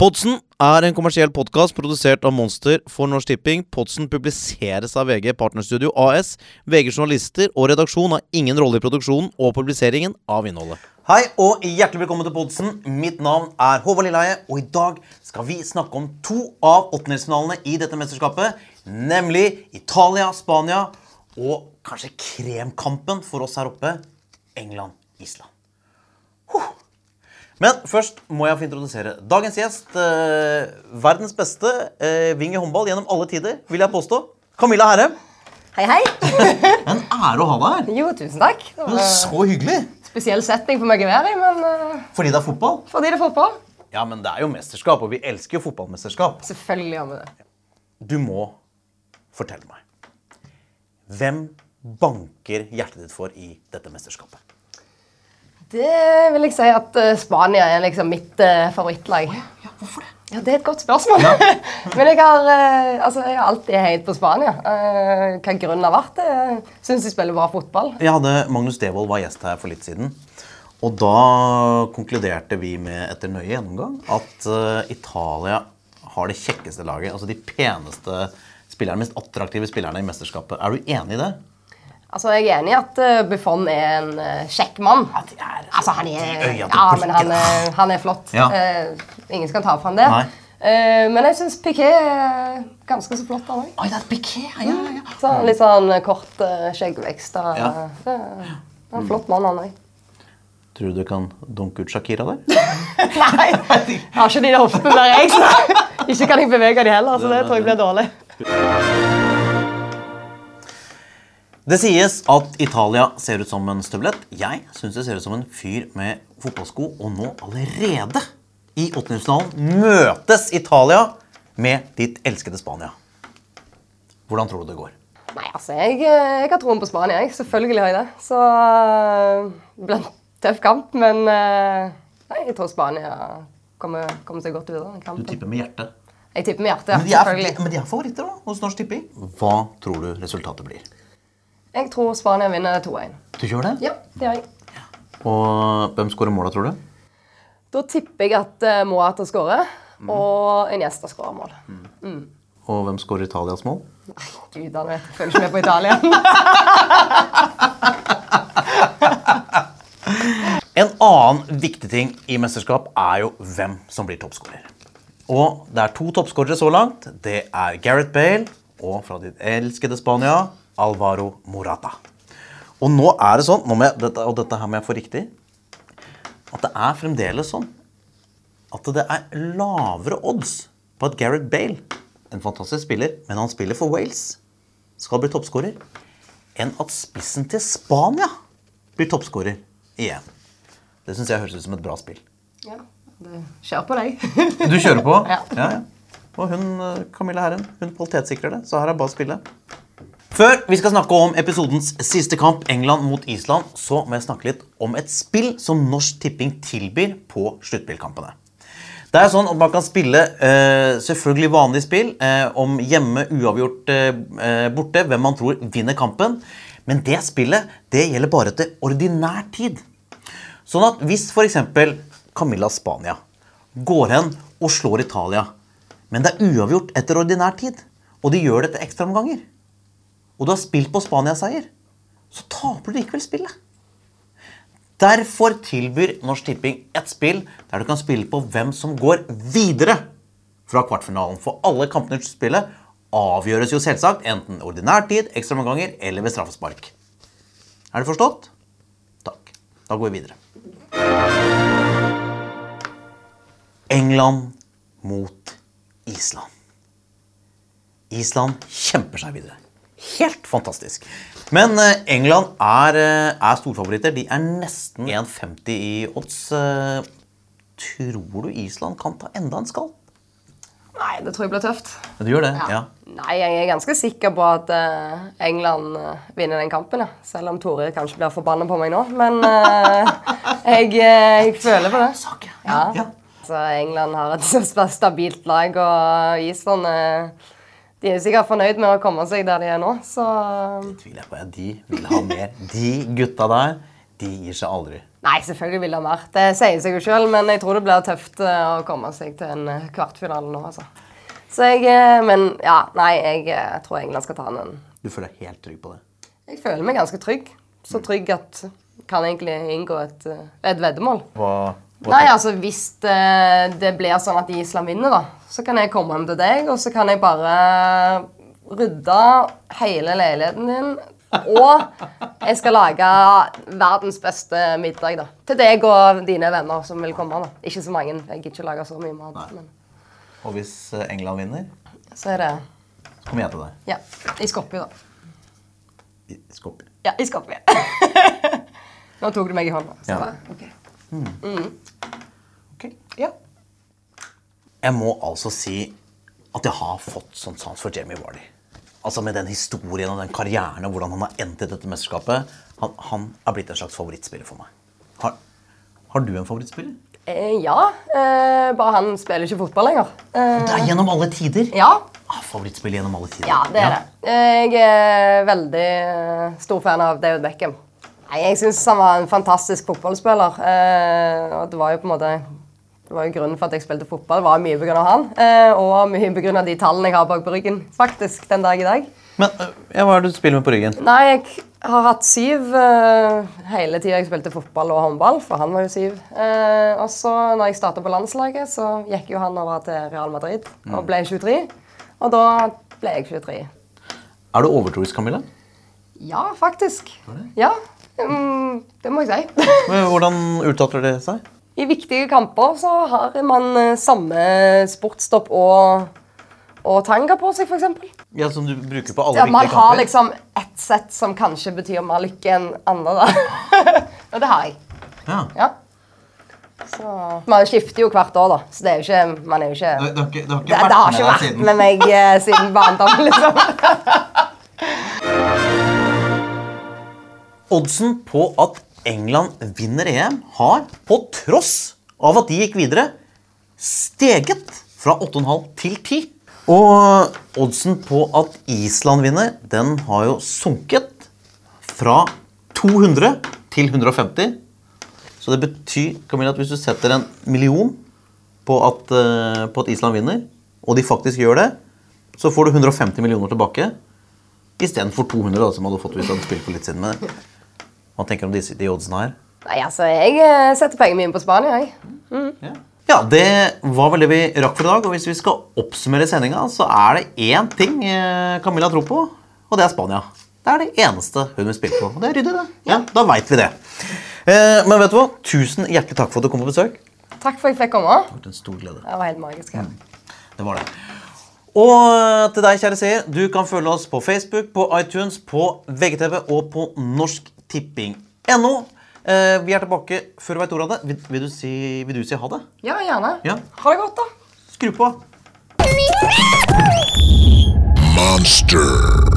Podsen er en kommersiell podkast produsert av Monster for Norsk Tipping. Podsen publiseres av VG Partnerstudio AS. VG journalister og redaksjon har ingen rolle i produksjonen og publiseringen av innholdet. Hei og hjertelig velkommen til Podsen. Mitt navn er Håvard Lilleheie, og i dag skal vi snakke om to av åttendelsfinalene i dette mesterskapet. Nemlig Italia-Spania og kanskje kremkampen for oss her oppe England-Island. Men først må jeg få introdusere dagens gjest. Eh, verdens beste eh, wing i håndball gjennom alle tider, vil jeg påstå. Camilla Herrem. Hei, hei. En ære å ha deg her. Jo, tusen takk. Det var Så hyggelig. spesiell setting for meg å være i, men uh, Fordi det er fotball? fordi det er fotball Ja, men det er jo mesterskap, og vi elsker jo fotballmesterskap. Selvfølgelig gjør vi det. Du må fortelle meg. Hvem banker hjertet ditt for i dette mesterskapet? Det vil jeg si at eh, Spania er liksom mitt eh, favorittlag. Ja, hvorfor det? Ja, Det er et godt spørsmål. men jeg har, eh, altså, jeg har alltid heiet på Spania. Uh, hva grunnen har vært det? Syns de spiller bra fotball. Jeg hadde Magnus Devold var gjest her for litt siden. Og da konkluderte vi med etter nøye gjennomgang at Italia har det kjekkeste laget. Altså de peneste spillerne, mest attraktive spillerne i mesterskapet. Er du enig i det? Altså, Jeg er enig i at eh, Buffon er en eh, kjekk mann. er Altså, han er, ja, men han er, han er flott. Ja. Uh, ingen skal ta fra ham det. Eh, men jeg syns Piquet er ganske så flott, han òg. Ja, ja, ja. Så litt sånn kort uh, skjeggvekst. Ja. er en flott mann, han òg. Tror du du kan dunke ut Shakira der? Nei, jeg har ikke de hoftene der, jeg. Så ikke kan jeg bevege de heller, så det tror jeg blir dårlig. Det sies at Italia ser ut som en støvlett. Jeg syns det ser ut som en fyr med fotballsko. Og nå allerede i åttendedelsfinalen møtes Italia med ditt elskede Spania. Hvordan tror du det går? Nei, altså, jeg, eh, jeg har troen på Spania, jeg. Selvfølgelig har jeg det. Så eh, det blir en tøff kamp, men eh, nei, jeg tror Spania kommer, kommer seg godt videre. i Du tipper med hjertet. Jeg tipper med hjertet, Men de ja, er, selvfølgelig. men de er favoritter da, hos Norsk Tipping. Hva tror du resultatet blir? Jeg tror Spania vinner 2-1. Du gjør det? Ja, det gjør jeg. Og hvem skårer måla, tror du? Da tipper jeg at uh, Moata skårer, og Iniesta skårer mål. Og hvem skårer Italias mål? Gud, han vet. Følger ikke med på Italia. En annen viktig ting i mesterskap er jo hvem som blir toppskårer. Og det er to toppskårere så langt. Det er Gareth Bale og fra ditt elskede Spania, Alvaro Morata. Og nå er det sånn, jeg, dette, og dette her må jeg få riktig, at det er fremdeles sånn at det er lavere odds på at Gareth Bale, en fantastisk spiller, men han spiller for Wales, skal bli toppskårer, enn at spissen til Spania blir toppskårer i EM. Det syns jeg høres ut som et bra spill. ja, det kjører på deg. Du kjører på? Ja. ja, ja. Og hun, eh, Camilla Herren, hun kvalitetssikrer det, så her er bare å spille. Før vi skal snakke om episodens siste kamp, England mot Island, så må jeg snakke litt om et spill som Norsk Tipping tilbyr på sluttspillkampene. Det er sånn at Man kan spille eh, selvfølgelig vanlige spill eh, om hjemme, uavgjort eh, eh, borte, hvem man tror vinner kampen. Men det spillet det gjelder bare til ordinær tid. Sånn at hvis f.eks. Camilla Spania går hen og slår Italia, men det er uavgjort etter ordinær tid, og de gjør det etter ekstraomganger, og du har spilt på Spania-seier, så taper du likevel spillet. Derfor tilbyr Norsk Tipping et spill der du kan spille på hvem som går videre fra kvartfinalen. For alle kampene i spillet avgjøres jo selvsagt enten ordinær tid, ekstraomganger eller ved straffespark. Er det forstått? Takk. Da går vi videre. England mot Island. Island kjemper seg videre. Helt fantastisk. Men eh, England er, eh, er storfavoritter. De er nesten 1,50 i odds. Eh, Tror du Island kan ta enda en skall? Nei, det tror jeg blir tøft. Ja, du gjør det? Ja. Nei, jeg er ganske sikker på at England vinner den kampen. Ja. Selv om Tore kanskje blir forbanna på meg nå. Men eh, jeg, jeg føler på det. Sak, ja. Ja. ja. Så England har et stabilt lag, og Island De er sikkert fornøyd med å komme seg der de er nå, så tviler jeg på. Ja, de vil ha mer. De gutta der, de gir seg aldri. Nei, selvfølgelig vil de ha mer. Det sier seg jo sjøl, men jeg tror det blir tøft eh, å komme seg til en eh, kvartfinale nå, altså. Så jeg eh, Men ja, nei, jeg tror England skal ta den. Du føler deg helt trygg på det? Jeg føler meg ganske trygg. Så trygg at kan egentlig inngå et, et veddemål. Hva Nei, altså hvis det, det blir sånn at Island vinner, da, så kan jeg komme hjem til deg, og så kan jeg bare rydde hele leiligheten din. Og jeg skal lage verdens beste middag da. til deg og dine venner som vil komme. da. Ikke så mange, jeg gidder ikke lage så mye mat. Men Og hvis eh, England vinner, så er det så kommer jeg til deg. ja, i Skopje, da. I Skopje. Ja, i Skopje. Nå tok du meg i hånda. Så Ja. da, ok. Ok. Ja. Jeg må altså si at jeg har fått sånn sans for Jamie Wardy Altså Med den historien og den karrieren og hvordan han har endt i dette mesterskapet. Han, han er blitt en slags favorittspiller for meg. Har, har du en favorittspiller? Eh, ja. Eh, bare han spiller ikke fotball lenger. Eh, Det er gjennom alle tider. ja. Ah, favorittspiller gjennom alle tider. Ja, det er det. Jeg er veldig eh, stor fan av David Beckham. Nei, Jeg syns han var en fantastisk fotballspiller. Eh, og det var jo på en måte det var jo Grunnen for at jeg spilte fotball, var mye pga. han. Eh, og mye pga. de tallene jeg har bak på ryggen faktisk, den dag i dag. Men øh, ja, hva er det du spiller med på ryggen? Nei, jeg har hatt syv eh, hele tida jeg spilte fotball og håndball, for han var jo syv. Eh, og så når jeg starta på landslaget, så gikk jo han over til Real Madrid og ble 23. Og da ble jeg 23. Er du overtroisk, Camilla? Ja, faktisk. Ja, det må jeg si. Men Hvordan uttaler det seg? I viktige kamper så har man eh, samme sportstopp og, og tanga på seg, f.eks. Ja, Som du bruker på alle Ja, man har kamper? liksom ett sett som kanskje betyr mer lykke enn andre. da. og det har jeg. Ja. Ja. Så Man skifter jo hvert år, da. Så det er jo ikke Man er jo ikke Det, det det har ikke det har ikke med vært siden med meg eh, siden barndommen, liksom. Oddsen på at England vinner EM har, på tross av at de gikk videre, steget fra 8,5 til 10. Og oddsen på at Island vinner, den har jo sunket fra 200 til 150. Så det betyr Camilla, at hvis du setter en million på at, eh, på at Island vinner, og de faktisk gjør det, så får du 150 millioner tilbake. Istedenfor 200, da, som hadde fått hvis du hadde spilt for litt siden. Men hva tenker du om disse, de oddsene her? Nei, altså, jeg eh, setter pengene mine på Spania, jeg. Ja. ja, det var vel det vi rakk for i dag. Og hvis vi skal oppsummere sendinga, så er det én ting eh, Camilla tror på, og det er Spania. Det er det eneste hun vil spille på. Og det er ryddig, det. Ja, Da veit vi det. Eh, Men vet du hva? Tusen hjertelig takk for at du kom på besøk. Takk for at jeg fikk komme. har vært en stor glede. Det var helt magisk. her. Det var det. Og til deg, kjære seer, du kan følge oss på Facebook, på iTunes, på VGTV og på norsktipping.no. Eh, vi er tilbake før du veit ordet av det. Vil, vil, du si, vil du si ha det? Ja, gjerne. Ja. Ha det godt, da. Skru på. Monster.